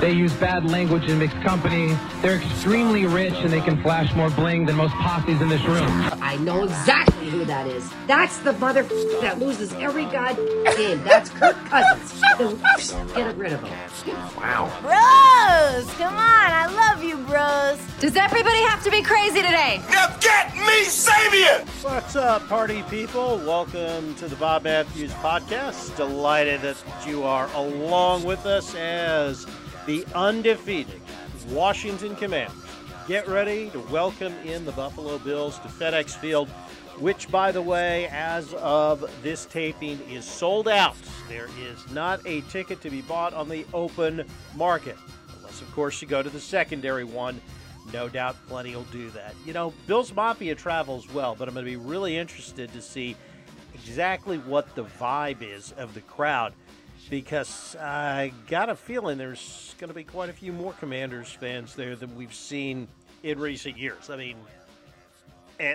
they use bad language in mixed company. They're extremely rich and they can flash more bling than most posses in this room. I know exactly who that is. That's the mother that loses every god game. That's Kirk Cousins. Get rid of him. Wow. Bros, come on. I love you, bros. Does everybody have to be crazy today? Now get me Sabian! What's up, party people? Welcome to the Bob Matthews Podcast. Delighted that you are along with us as the undefeated Washington Commanders get ready to welcome in the Buffalo Bills to FedEx Field, which, by the way, as of this taping, is sold out. There is not a ticket to be bought on the open market, unless, of course, you go to the secondary one. No doubt plenty will do that. You know, Bills Mafia travels well, but I'm going to be really interested to see exactly what the vibe is of the crowd because I got a feeling there's going to be quite a few more Commanders fans there than we've seen in recent years. I mean, uh,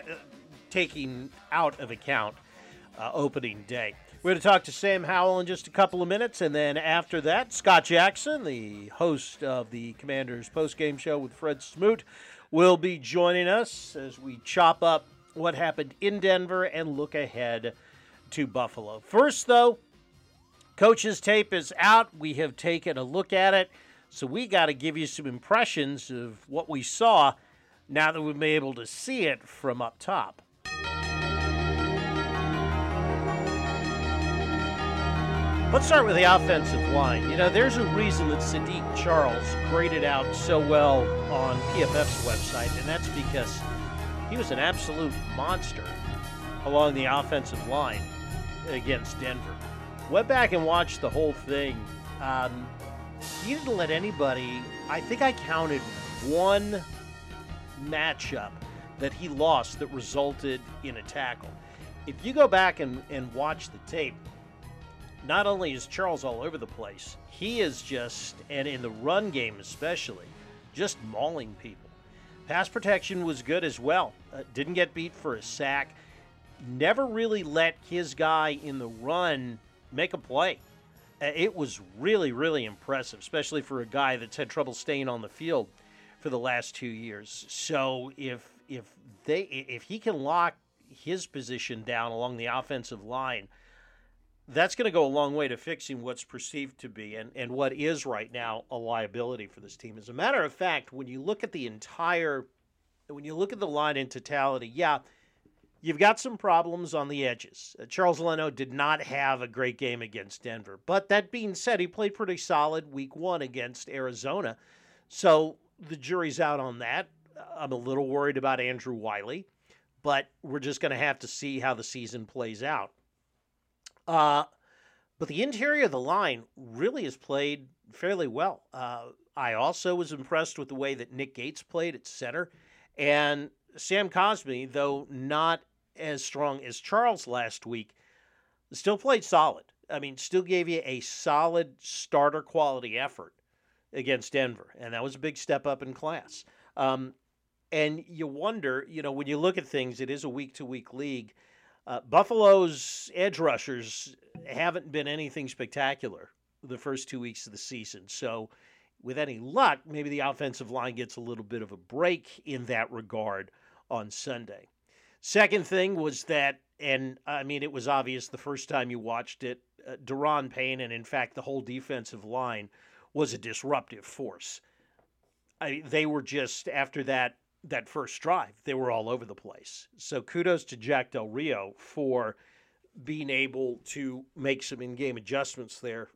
taking out of account uh, opening day. We're going to talk to Sam Howell in just a couple of minutes, and then after that, Scott Jackson, the host of the Commanders postgame show with Fred Smoot, will be joining us as we chop up what happened in Denver and look ahead to Buffalo. First, though, Coach's tape is out. We have taken a look at it. So we got to give you some impressions of what we saw now that we've been able to see it from up top. Let's start with the offensive line. You know, there's a reason that Saahdiq Charles graded out so well on PFF's website, and that's because he was an absolute monster along the offensive line against Denver. Went back and watched the whole thing. Um, he didn't let anybody. I think I counted one matchup that he lost that resulted in a tackle. If you go back and, and watch the tape, not only is Charles all over the place, he is just, and in the run game especially, just mauling people. Pass protection was good as well. Uh, didn't get beat for a sack. Never really let his guy in the run make a play. Uh, it was really, really impressive, especially for a guy that's had trouble staying on the field for the last two years. So if if they if he can lock his position down along the offensive line, that's going to go a long way to fixing what's perceived to be and, and what is right now a liability for this team. As a matter of fact, when you look at the entire when you look at the line in totality, yeah, You've got some problems on the edges. Uh, Charles Leno did not have a great game against Denver. But that being said, he played pretty solid week one against Arizona. So the jury's out on that. I'm a little worried about Andrew Wylie, but we're just going to have to see how the season plays out. Uh, but the interior of the line really has played fairly well. Uh, I also was impressed with the way that Nick Gates played at center. And Sam Cosmi, though not as strong as Charles last week, still played solid. I mean, still gave you a solid starter quality effort against Denver, and that was a big step up in class. Um, and you wonder, you know, when you look at things, it is a week to week league. Uh, Buffalo's edge rushers haven't been anything spectacular the first two weeks of the season. So, with any luck, maybe the offensive line gets a little bit of a break in that regard on Sunday. Second thing was that, and I mean, it was obvious the first time you watched it, uh, Daron Payne, and in fact, the whole defensive line was a disruptive force. I, they were just, after that that first drive, they were all over the place. So kudos to Jack Del Rio for being able to make some in game adjustments there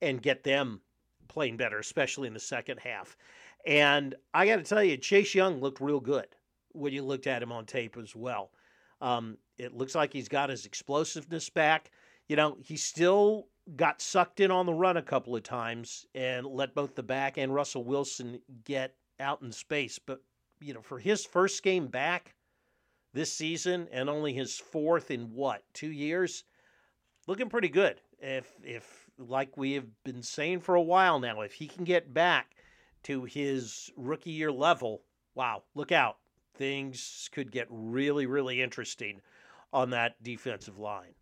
and get them playing better, especially in the second half. And I got to tell you, Chase Young looked real good when you looked at him on tape as well. Um, it looks like he's got his explosiveness back. You know, he still got sucked in on the run a couple of times and let both the back and Russell Wilson get out in space. But, you know, for his first game back this season and only his fourth in what, two years? Looking pretty good. If, if, like we have been saying for a while now, if he can get back to his rookie year level, wow, look out. Things could get really, really interesting on that defensive line.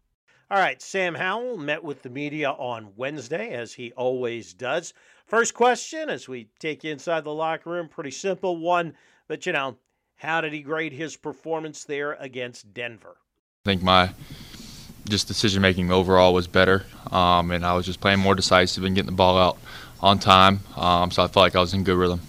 All right, Sam Howell met with the media on Wednesday, as he always does. First question, as we take you inside the locker room, pretty simple one, but you know, how did he grade his performance there against Denver? I think my just decision making overall was better, um, and I was just playing more decisive and getting the ball out on time. Um, so I felt like I was in good rhythm.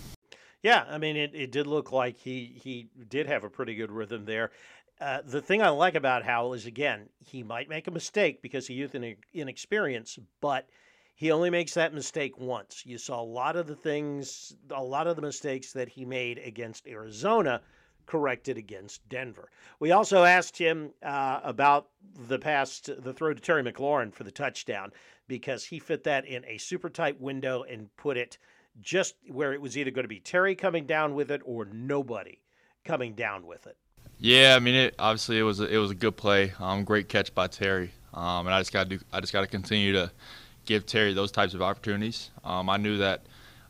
Yeah, I mean, it, it did look like he he did have a pretty good rhythm there. Uh, the thing I like about Howell is again, he might make a mistake because of youth and inexperience, but he only makes that mistake once. You saw a lot of the things, a lot of the mistakes that he made against Arizona corrected against Denver. We also asked him uh, about the past, the throw to Terry McLaurin for the touchdown because he fit that in a super tight window and put it just where it was either going to be Terry coming down with it or nobody coming down with it. Yeah, I mean, it obviously it was a, it was a good play. Um, great catch by Terry, um, and I just got to I just got to continue to give Terry those types of opportunities. Um, I knew that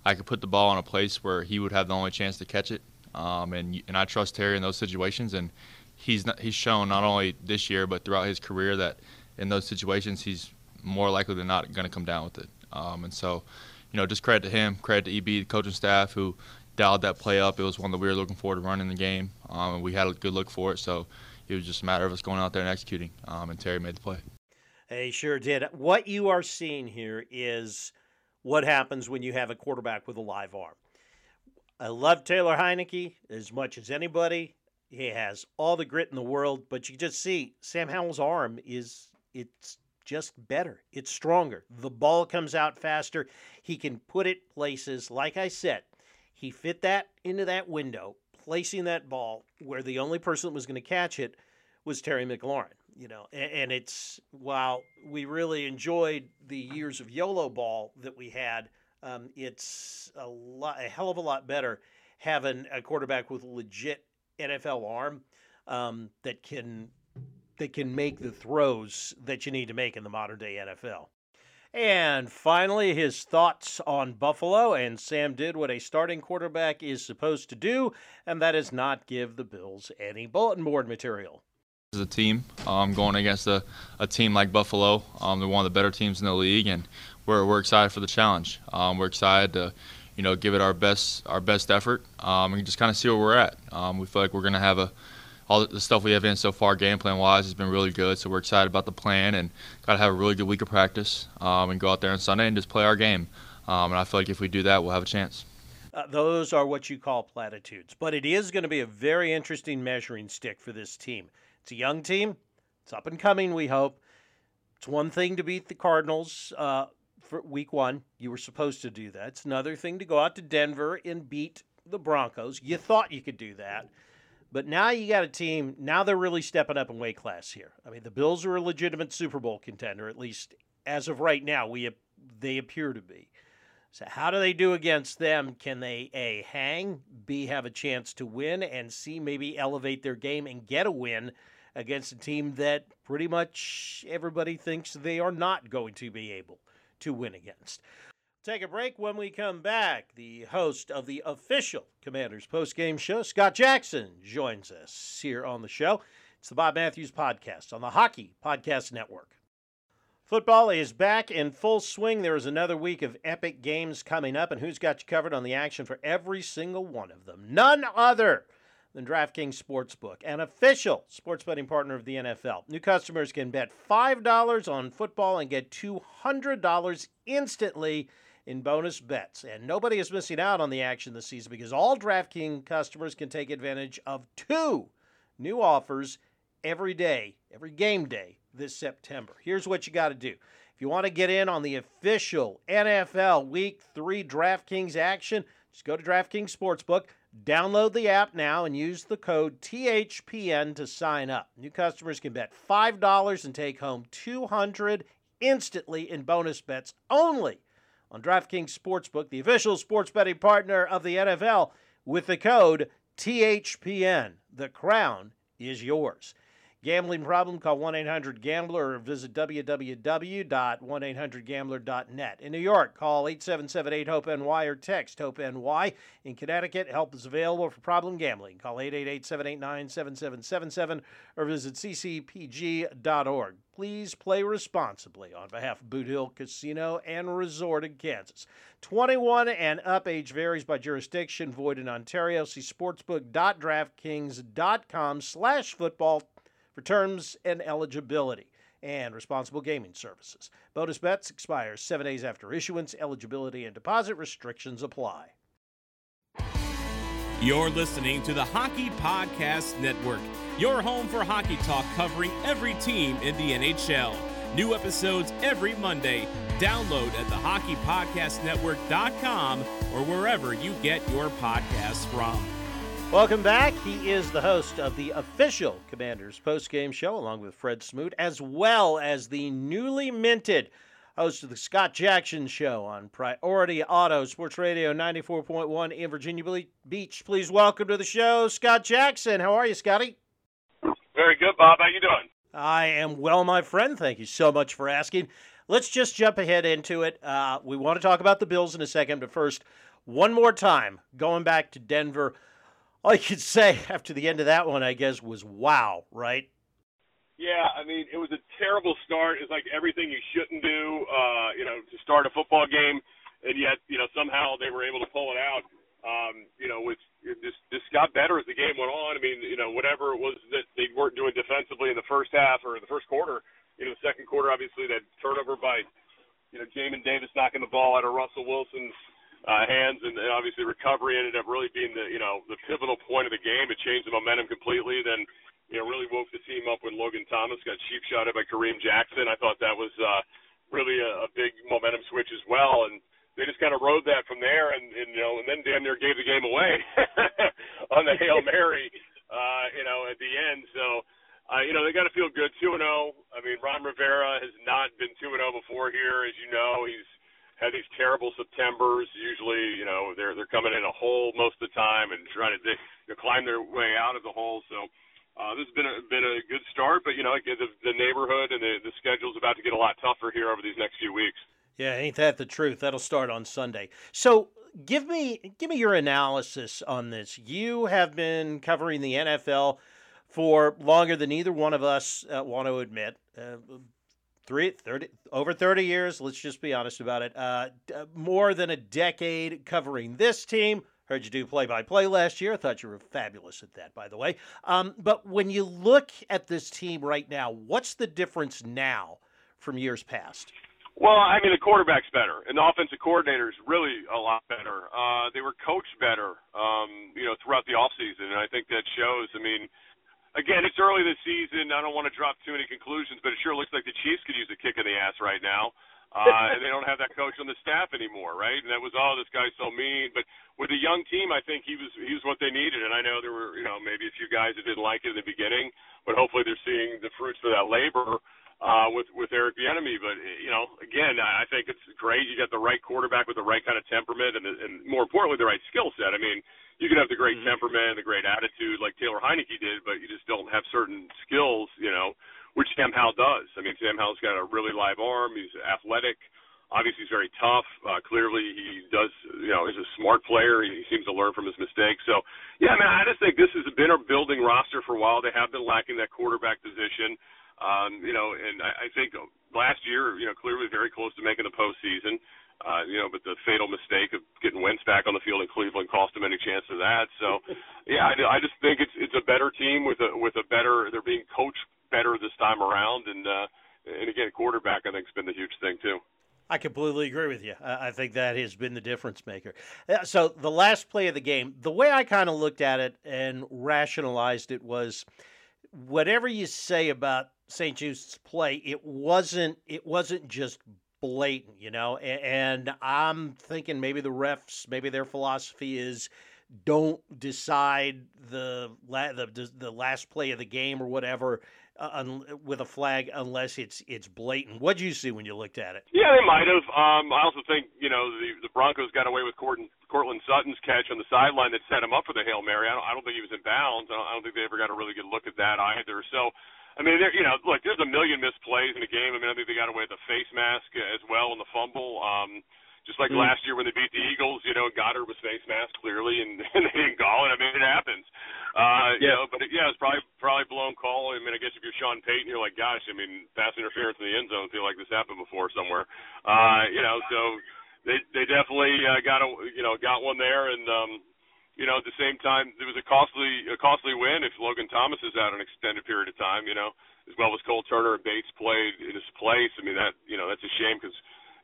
I could put the ball in a place where he would have the only chance to catch it, um, and and I trust Terry in those situations, and he's not, he's shown not only this year but throughout his career that in those situations he's more likely than not going to come down with it. Um, and so, you know, just credit to him, credit to EB, the coaching staff who dialed that play up. It was one that we were looking forward to running the game, um, we had a good look for it. So it was just a matter of us going out there and executing, um, and Terry made the play. He sure did. What you are seeing here is what happens when you have a quarterback with a live arm. I love Taylor Heinicke as much as anybody. He has all the grit in the world, but you just see Sam Howell's arm is it's just better. It's stronger. The ball comes out faster. He can put it places. Like I said, he fit that into that window, placing that ball where the only person that was going to catch it was Terry McLaurin. You know, and, it's while we really enjoyed the years of YOLO ball that we had, um, it's a lot, a hell of a lot better having a quarterback with legit NFL arm um, that can that can make the throws that you need to make in the modern day NFL. And finally, his thoughts on Buffalo. And Sam did what a starting quarterback is supposed to do, and that is not give the Bills any bulletin board material. As a team, um, going against a, a team like Buffalo, um, they're one of the better teams in the league, and we're, we're excited for the challenge. Um, we're excited to, you know, give it our best our best effort, um, and just kind of see where we're at. Um, we feel like we're going to have a all the stuff we have in so far, game plan wise, has been really good. So we're excited about the plan and got to have a really good week of practice um, and go out there on Sunday and just play our game. Um, and I feel like if we do that, we'll have a chance. Uh, those are what you call platitudes, but it is going to be a very interesting measuring stick for this team. It's a young team. It's up and coming. We hope. It's one thing to beat the Cardinals uh, for Week One. You were supposed to do that. It's another thing to go out to Denver and beat the Broncos. You thought you could do that. But now you got a team. Now they're really stepping up in weight class here. I mean, the Bills are a legitimate Super Bowl contender, at least as of right now. We they appear to be. So how do they do against them? Can they a hang, b have a chance to win, and c maybe elevate their game and get a win against a team that pretty much everybody thinks they are not going to be able to win against. Take a break when we come back. The host of the official Commanders postgame show, Scott Jackson, joins us here on the show. It's the Bob Matthews Podcast on the Hockey Podcast Network. Football is back in full swing. There is another week of epic games coming up, and who's got you covered on the action for every single one of them? None other than DraftKings Sportsbook, an official sports betting partner of the NFL. New customers can bet $5 on football and get $200 instantly in bonus bets. And nobody is missing out on the action this season because all DraftKings customers can take advantage of two new offers every day, every game day this September. Here's what you got to do. If you want to get in on the official NFL Week 3 DraftKings action, just go to DraftKings Sportsbook, download the app now, and use the code THPN to sign up. New customers can bet $5 and take home 200 instantly in bonus bets only on DraftKings Sportsbook, the official sports betting partner of the NFL, with the code THPN. The crown is yours. Gambling problem? Call 1 800 Gambler or visit www.1800Gambler.net. In New York, call 877 8 HOPE NY or text HOPE NY. In Connecticut, help is available for problem gambling. Call 888 789 7777 or visit ccpg.org. Please play responsibly on behalf of Boot Hill Casino and Resort in Kansas. 21 and up age varies by jurisdiction, void in Ontario. See sportsbook.draftkings.com slash football for terms and eligibility and responsible gaming services. Bonus bets expire seven days after issuance. Eligibility and deposit restrictions apply. You're listening to the Hockey Podcast Network, your home for hockey talk covering every team in the NHL. New episodes every Monday. Download at thehockeypodcastnetwork.com or wherever you get your podcasts from. Welcome back. He is the host of the official Commanders postgame show, along with Fred Smoot, as well as the newly minted host of the Scott Jackson Show on Priority Auto Sports Radio 94.1 in Virginia Beach. Please welcome to the show, Scott Jackson. How are you, Scotty? Very good, Bob. How you doing? I am well, my friend. Thank you so much for asking. Let's just jump ahead into it. Uh, we want to talk about the Bills in a second, but first, one more time, going back to Denver – all you could say after the end of that one, I guess, was wow, right? Yeah, I mean, it was a terrible start. It's like everything you shouldn't do, uh, you know, to start a football game, and yet, you know, somehow they were able to pull it out. Um, you know, with this this got better as the game went on. I mean, you know, whatever it was that they weren't doing defensively in the first half or the first quarter, you know, the second quarter, obviously that turnover by, you know, Jamin Davis knocking the ball out of Russell Wilson's uh, hands, and, and obviously recovery ended up really being the you know the pivotal point of the game. It changed the momentum completely. Then you know really woke the team up when Logan Thomas got cheap shotted by Kareem Jackson. I thought that was uh, really a, a big momentum switch as well, and they just kind of rode that from there, and, and you know and then damn near gave the game away on the hail mary, uh, you know at the end. So. Uh, you know, they got to feel good 2 0. I mean, Ron Rivera has not been 2 and 0 before here, as you know. He's had these terrible September's. Usually, you know, they're they're coming in a hole most of the time and trying to dig, you know, climb their way out of the hole. So uh, this has been a been a good start, but you know, the, the neighborhood and the the schedule's about to get a lot tougher here over these next few weeks. Yeah, ain't that the truth? That'll start on Sunday. So give me give me your analysis on this. You have been covering the NFL for longer than either one of us uh, want to admit. Uh, three, 30, over 30 years, let's just be honest about it. Uh, more than a decade covering this team. Heard you do play by play last year. I thought you were fabulous at that, by the way. Um, but when you look at this team right now, what's the difference now from years past? Well, I mean, the quarterback's better, and the offensive coordinator is really a lot better. Uh, they were coached better, um, you know, throughout the offseason, and I think that shows. I mean, again, it's early this season. I don't want to drop too many conclusions, but it sure looks like the Chiefs could use a kick in the ass right now. Uh, and they don't have that coach on the staff anymore, right? And that was, oh, this guy's so mean. But with a young team, I think he was he was what they needed. And I know there were, you know, maybe a few guys that didn't like it in the beginning, but hopefully they're seeing the fruits of that labor uh, with with Eric Bieniemy. But you know, again, I think it's great. You got the right quarterback with the right kind of temperament, and and more importantly, the right skill set. I mean, you can have the great mm-hmm. temperament, the great attitude like Taylor Heinicke did, but you just don't have certain skills, you know, which Sam Howell does. I mean, Sam Howell's got a really live arm. He's athletic. Obviously, he's very tough. Uh, clearly, he does, you know, he's a smart player. He, he seems to learn from his mistakes. So, yeah, man, I just think this has been a building roster for a while. They have been lacking that quarterback position. Um, you know, and I, I think last year, you know, clearly very close to making the postseason. Uh, you know, but the fatal mistake of getting Wentz back on the field in Cleveland cost them any chance of that. So, yeah, I, I just think it's it's a better team with a with a better. They're being coached better this time around, and uh, and again, quarterback I think has been the huge thing too. I completely agree with you. I think that has been the difference maker. Uh, so the last play of the game, the way I kind of looked at it and rationalized it was, whatever you say about St. Juste's play, it wasn't it wasn't just blatant, you know. And I'm thinking maybe the refs, maybe their philosophy is don't decide the la- the the last play of the game or whatever uh, un, with a flag unless it's it's blatant. What did you see when you looked at it? Yeah, they might have. Um, I also think you know the the Broncos got away with Courtland, Courtland Sutton's catch on the sideline that set him up for the hail mary. I don't, I don't think he was in bounds. I don't, I don't think they ever got a really good look at that either. So. I mean, there, you know, look, there's a million missed plays in a game. I mean, I think they got away with the face mask as well in the fumble. Um, just like mm. last year when they beat the Eagles, you know, Goedert was face mask clearly, and, and they didn't call it. I mean, it happens. Uh, yeah. You know, but it, yeah, it's probably probably blown call. I mean, I guess if you're Sean Payton, you're like, gosh, I mean, pass interference in the end zone. Feel like this happened before somewhere. Uh, you know, so they they definitely uh, got a you know got one there, and um, you know, at the same time, it was a costly a costly win if Logan Thomas is out an extended period of time. You know, as well as Cole Turner and Bates played in his place. I mean, that you know that's a shame because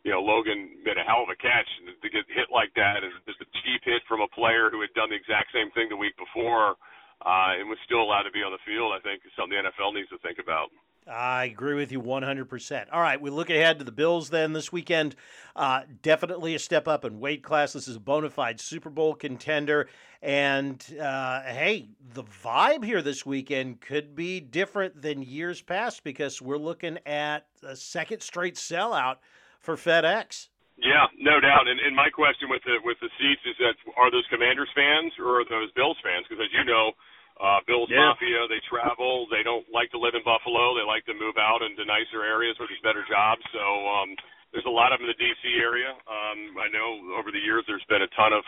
you know, Logan made a hell of a catch to get hit like that, and just a cheap hit from a player who had done the exact same thing the week before, uh, and was still allowed to be on the field. I think is something the NFL needs to think about. I agree with you 100%. All right, we look ahead to the Bills then this weekend. Uh, definitely a step up in weight class. This is a bona fide Super Bowl contender. And uh, hey, the vibe here this weekend could be different than years past because we're looking at a second straight sellout for FedEx. Yeah, no doubt. And, and my question with the with the seats is that are those Commanders fans or are those Bills fans? Because as you know, uh, Bills yeah. Mafia, they travel. They don't like to live in Buffalo. They like to move out into nicer areas where there's better jobs. So um, there's a lot of them in the D.C. area. Um, I know over the years there's been a ton of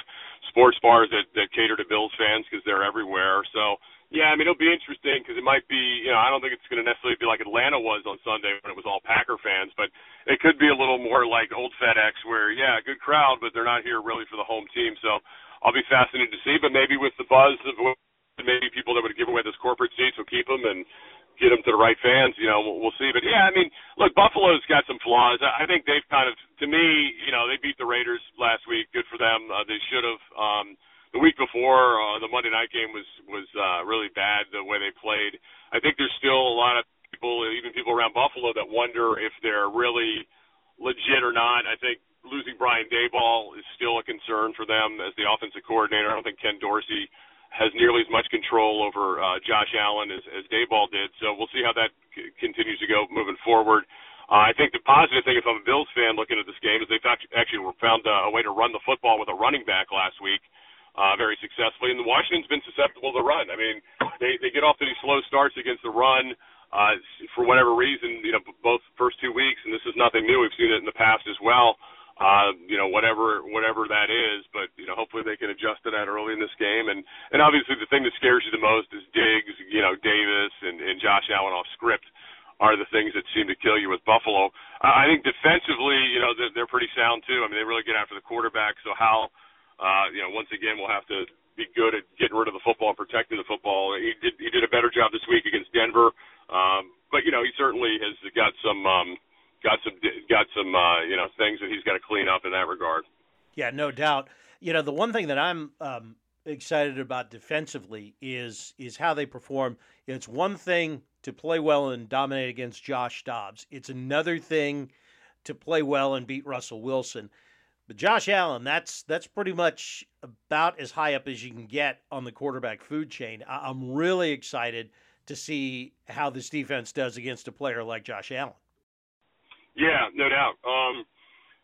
sports bars that, that cater to Bills fans because they're everywhere. So yeah, I mean it'll be interesting because it might be. You know, I don't think it's going to necessarily be like Atlanta was on Sunday when it was all Packer fans, but it could be a little more like old FedEx where yeah, good crowd, but they're not here really for the home team. So I'll be fascinated to see. But maybe with the buzz of maybe people that would give away those corporate seats will keep them and get them to the right fans. You know, we'll, see. But yeah, I mean, look, Buffalo's got some flaws. I think they've kind of, to me, you know, they beat the Raiders last week. Good for them. Uh, they should have. Um, the week before, uh, the Monday night game was was uh, really bad the way they played. I think there's still a lot of people, even people around Buffalo, that wonder if they're really legit or not. I think losing Brian Daboll is still a concern for them as the offensive coordinator. I don't think Ken Dorsey has nearly as much control over uh, Josh Allen as, as Daboll did. So we'll see how that c- continues to go moving forward. Uh, I think the positive thing, if I'm a Bills fan looking at this game, is they actually found uh, a way to run the football with a running back last week uh, very successfully. And Washington's been susceptible to run. I mean, they they get off to these slow starts against the run uh, for whatever reason. You know, both first two weeks, and this is nothing new. We've seen it in the past as well uh, you know, whatever whatever that is. But you know, hopefully they can adjust to that early in this game. And and obviously the thing that scares you the most is Diggs, you know, Davis and, and Josh Allen off script are the things that seem to kill you with Buffalo. I think defensively, you know, they're, they're pretty sound too. I mean, they really get after the quarterback. So how, uh, you know, once again, we'll have to be good at getting rid of the football protecting the football. He did he did a better job this week against Denver, um, but you know, he certainly has got some. Um, got some got some uh, you know things that he's got to clean up in that regard. Yeah, no doubt. You know, the one thing that I'm um, excited about defensively is is how they perform. It's one thing to play well and dominate against Josh Dobbs. It's another thing to play well and beat Russell Wilson. But Josh Allen, that's that's pretty much about as high up as you can get on the quarterback food chain. I'm really excited to see how this defense does against a player like Josh Allen. Yeah, no doubt. Um,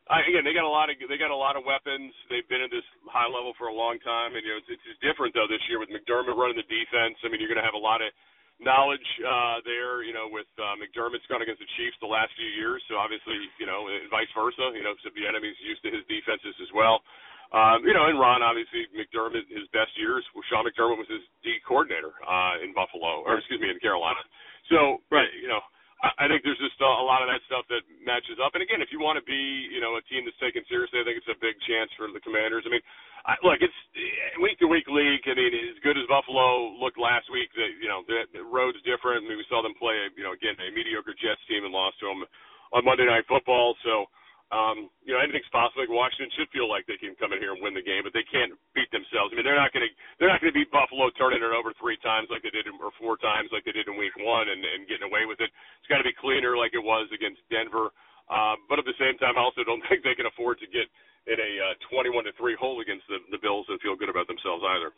I, again, they got a lot of they got a lot of weapons. They've been at this high level for a long time, and you know it's, it's different though this year with McDermott running the defense. I mean, you're going to have a lot of knowledge uh, there. You know, with uh, McDermott's gone against the Chiefs the last few years, so obviously, you know, and vice versa. You know, so Bieniemy's used to his defenses as well. Um, you know, and Ron, obviously, McDermott, his best years, well, Sean McDermott was his D coordinator uh, in Buffalo, or excuse me, in Carolina. So, right, you know, I think there's just a lot of that stuff that matches up. And again, if you want to be, you know, a team that's taken seriously, I think it's a big chance for the Commanders. I mean, I, look, it's week to week league. I mean, as good as Buffalo looked last week, that you know, the, the road's different. I mean, we saw them play, you know, again a mediocre Jets team and lost to them on Monday Night Football. So um, you know, anything's possible. Like Washington should feel like they can come in here and win the game, but they can't themselves. I mean, they're not going to they're not going to beat Buffalo turning it over three times like they did, in, or four times like they did in Week One, and, and getting away with it. It's got to be cleaner like it was against Denver. Um, but at the same time, I also don't think they can afford to get in a uh, 21 to three hole against the, the Bills and feel good about themselves either.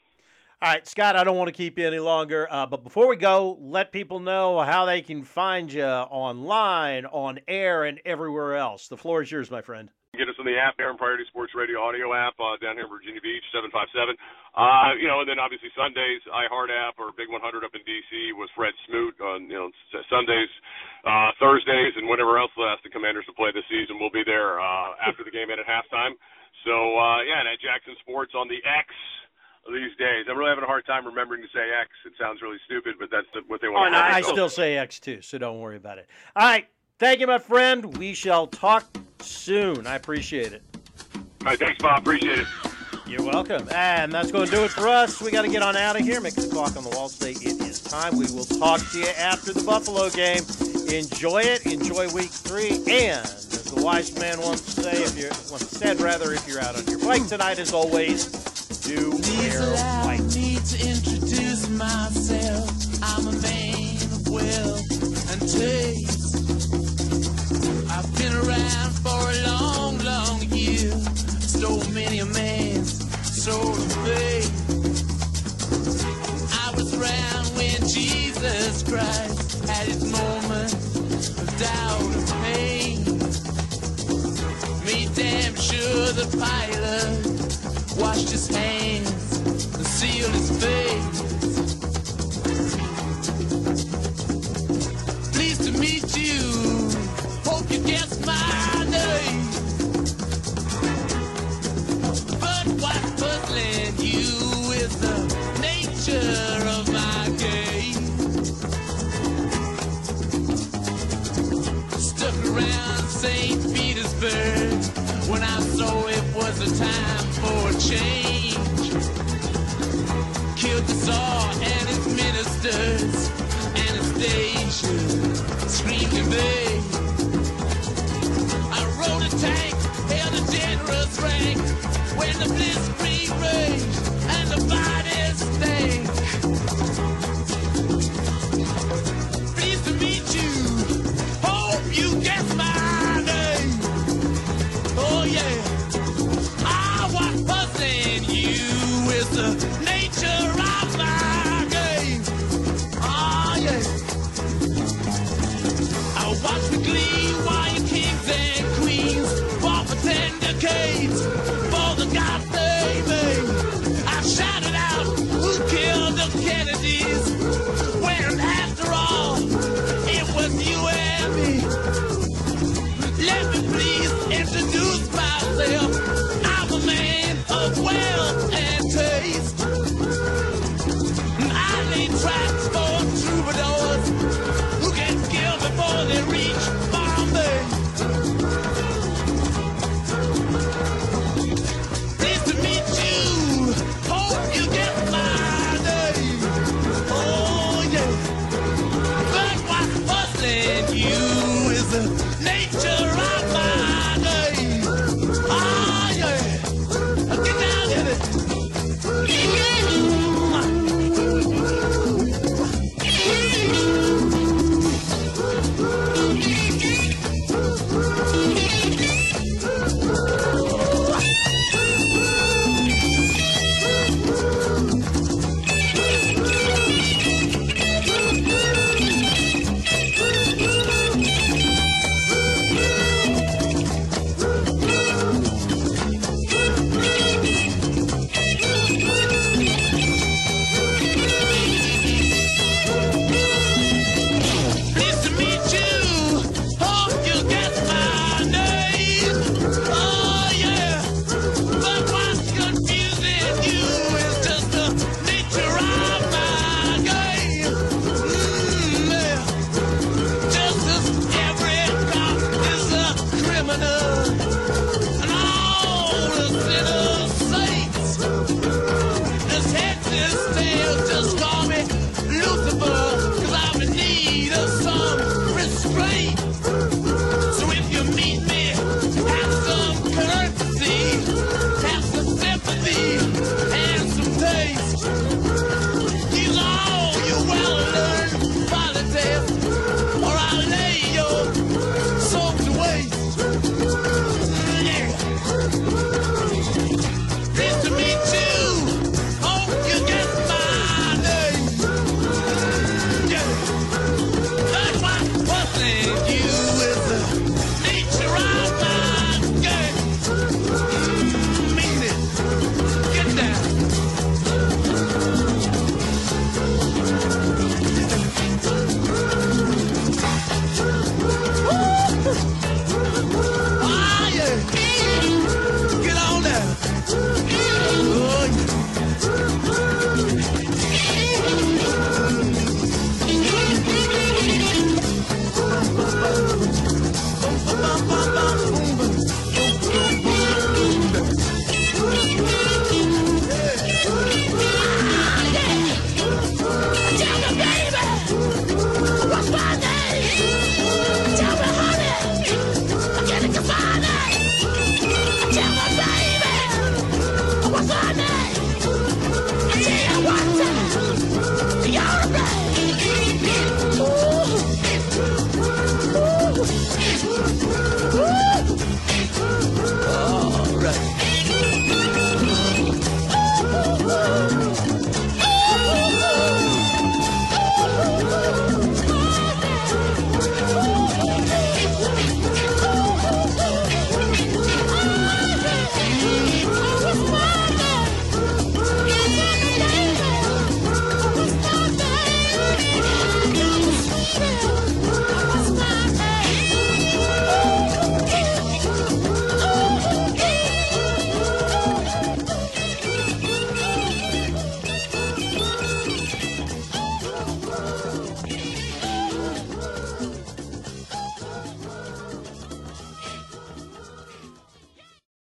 All right, Scott, I don't want to keep you any longer. Uh, but before we go, let people know how they can find you online, on air, and everywhere else. The floor is yours, my friend. Get us on the app, Aaron Priority Sports Radio audio app uh, down here in Virginia Beach, 757. Uh, you know, and then obviously Sundays, iHeart app or Big 100 up in D.C. with Fred Smoot on, you know, Sundays, uh, Thursdays, and whenever else ask the Commanders to play this season. We'll be there uh, after the game and at halftime. So, uh, yeah, and at Jackson Sports on the X these days. I'm really having a hard time remembering to say X. It sounds really stupid, but that's what they want. Oh, no, I still say X too, so don't worry about it. All right, thank you, my friend. We shall talk soon. I appreciate it. All right, thanks, Bob. Appreciate it. You're welcome. And that's going to do it for us. We got to get on out of here. Make the clock on the wall say it is time. We will talk to you after the Buffalo game. Enjoy it. Enjoy week three. And as the wise man once say, if you're once said rather, if you're out on your bike tonight, as always, do wear white. need to introduce myself. I'm a man of will and taste. Soul of faith. I was around when Jesus Christ had his moment of doubt and pain. Made damn sure the pilot washed his hands it was a time for change. Killed the Tsar and his ministers, Anastasia screamed in vain. I rode a tank, held a generous rank, when the blitzkrieg raged and the bodies stayed.